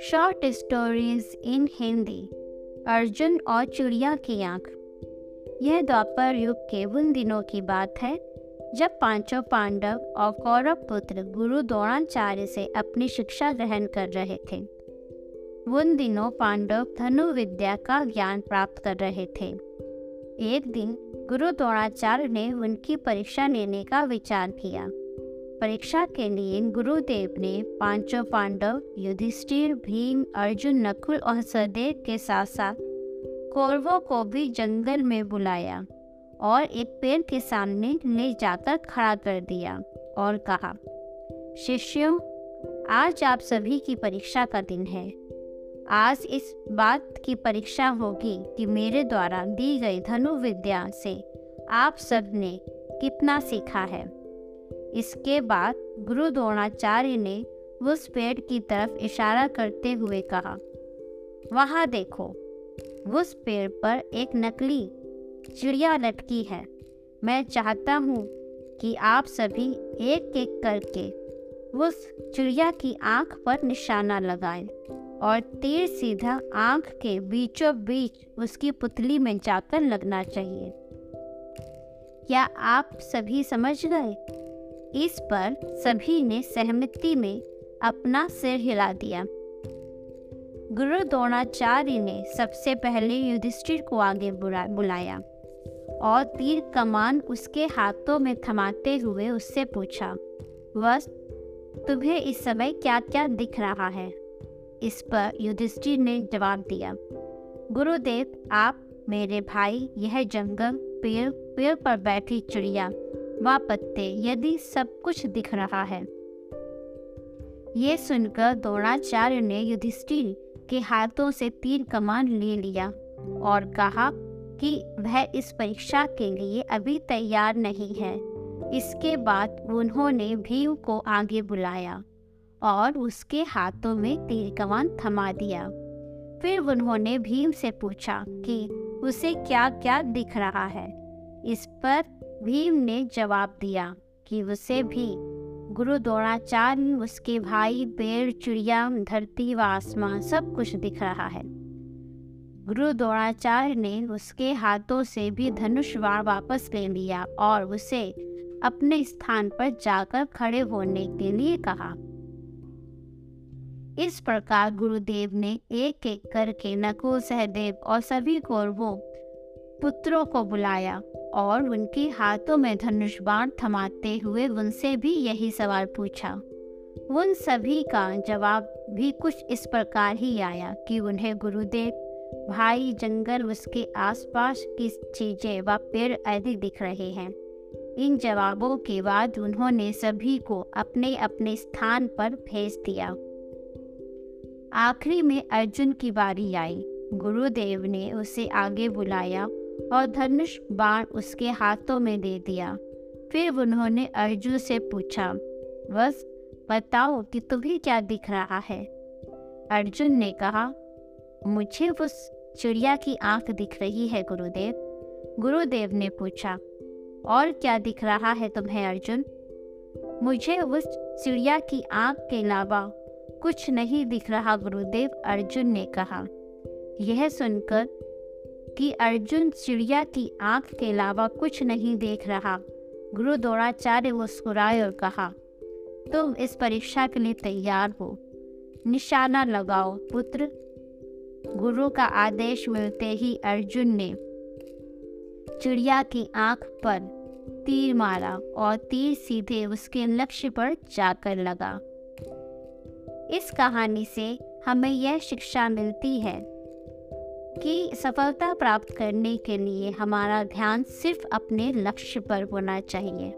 Short stories in Hindi Arjun और चिड़िया की आँख। यह द्वापर युग के उन दिनों की बात है, जब पाँचों पांडव और कौरव पुत्र गुरु द्रोणाचार्य से अपनी शिक्षा ग्रहण कर रहे थे। उन दिनों पांडव धनु विद्या का ज्ञान प्राप्त कर रहे थे। एक दिन गुरु द्रोणाचार्य ने उनकी परीक्षा लेने का विचार किया। परीक्षा के लिए गुरुदेव ने पाँचों पांडव, युधिष्ठिर, भीम, अर्जुन, नकुल और सहदेव के साथ साथ कौरवों को भी जंगल में बुलाया और एक पेड़ के सामने ले जाकर खड़ा कर दिया और कहा, शिष्यों, आज आप सभी की परीक्षा का दिन है। आज इस बात की परीक्षा होगी कि मेरे द्वारा दी गई धनु विद्या से आप सबने कितना सीखा है। इसके बाद गुरु द्रोणाचार्य ने उस पेड़ की तरफ़ इशारा करते हुए कहा, वहाँ देखो, उस पेड़ पर एक नकली चिड़िया लटकी है। मैं चाहता हूँ कि आप सभी एक एक करके उस चिड़िया की आँख पर निशाना लगाए और तीर सीधा आँख के बीचों बीच उसकी पुतली में जाकर लगना चाहिए। क्या आप सभी समझ गए? इस पर सभी ने सहमति में अपना सिर हिला दिया। गुरु द्रोणाचार्य ने सबसे पहले युधिष्ठिर को आगे बुलाया और तीर कमान उसके हाथों में थमाते हुए उससे पूछा बस तुम्हें इस समय क्या क्या दिख रहा है? इस पर युधिष्ठिर ने जवाब दिया, गुरुदेव, आप, मेरे भाई, यह जंगल पेड़ पेड़ पर बैठी चिड़िया व पत्ते यदि सब कुछ दिख रहा है। ये सुनकर द्रोणाचार्य ने युधिष्ठिर के हाथों से तीर कमान ले लिया और कहा कि वह इस परीक्षा के लिए अभी तैयार नहीं है। इसके बाद उन्होंने भीम को आगे बुलाया और उसके हाथों में तीर कमान थमा दिया। फिर उन्होंने भीम से पूछा कि, उसे क्या क्या दिख रहा है? इस पर भीम ने जवाब दिया कि उसे भी गुरु द्रोणाचार्य उसके भाई पेड़ चिड़िया, धरती व आसमान सब कुछ दिख रहा है। गुरु द्रोणाचार्य ने उसके हाथों से भी धनुष वापस ले लिया और उसे अपने स्थान पर जाकर खड़े होने के लिए कहा। इस प्रकार गुरुदेव ने एक एक करके नकुल, सहदेव और सभी कौरवों, पुत्रों को बुलाया और उनके हाथों में धनुष बाण थमाते हुए उनसे भी यही सवाल पूछा। उन सभी का जवाब भी कुछ इस प्रकार ही आया कि उन्हें गुरुदेव, भाई जंगल उसके आसपास की चीज़ें व पेड़ आदि दिख रहे हैं। इन जवाबों के बाद उन्होंने सभी को अपने अपने स्थान पर भेज दिया। आखिरी में अर्जुन की बारी आई। गुरुदेव ने उसे आगे बुलाया और धनुष बाण उसके हाथों में दे दिया। फिर उन्होंने अर्जुन से पूछा, बस, बताओ कि तुम्हें क्या दिख रहा है? अर्जुन ने कहा, मुझे उस चिड़िया की आँख दिख रही है, गुरुदेव। गुरुदेव ने पूछा और क्या दिख रहा है तुम्हें, अर्जुन? मुझे उस चिड़िया की आँख के अलावा कुछ नहीं दिख रहा, गुरुदेव, अर्जुन ने कहा। यह सुनकर कि अर्जुन चिड़िया की आँख के अलावा कुछ नहीं देख रहा, गुरु द्रोणाचार्य मुस्कुराए और कहा, तुम इस परीक्षा के लिए तैयार हो। निशाना लगाओ, पुत्र। गुरु का आदेश मिलते ही अर्जुन ने चिड़िया की आँख पर तीर मारा और तीर सीधे उसके लक्ष्य पर जाकर लगा। इस कहानी से हमें यह शिक्षा मिलती है कि सफलता प्राप्त करने के लिए हमारा ध्यान सिर्फ़ अपने लक्ष्य पर होना चाहिए।